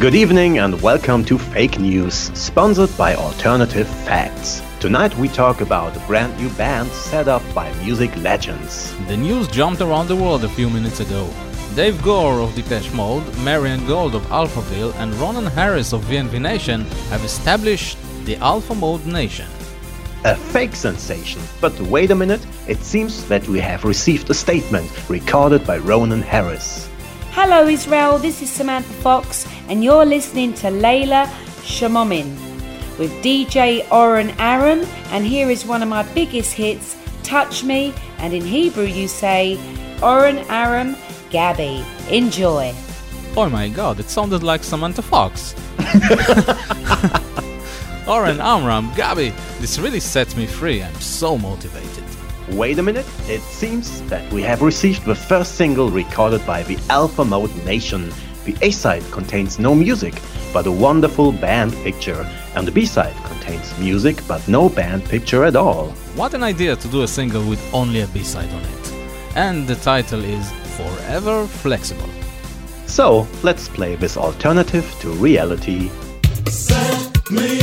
Good evening and welcome to Fake News, sponsored by Alternative Facts. Tonight we talk about a brand new band set up by music legends. The news jumped around the world a few minutes ago. Dave Gore of Depeche Mode, Marian Gold of Alphaville, and Ronan Harris of VNV Nation have established the Alpha Mode Nation. A fake sensation, but wait a minute, it seems that we have received a statement recorded by Ronan Harris. Hello, Israel. This is Samantha Fox, and you're listening to Layla Shamomin with DJ Oren Aaron. And here is one of my biggest hits, Touch Me. And in Hebrew, you say, Oren Aaron Gabby. Enjoy. Oh my god, it sounded like Samantha Fox. Oren Amram, Gabi, this really sets me free. I'm so motivated. Wait a minute, it seems that we have received the first single recorded by the Alpha Mode Nation. The A side contains no music, but a wonderful band picture, and the B side contains music but no band picture at all. What an idea to do a single with only a B side on it. And the title is Forever Flexible. So, let's play this alternative to reality. Set me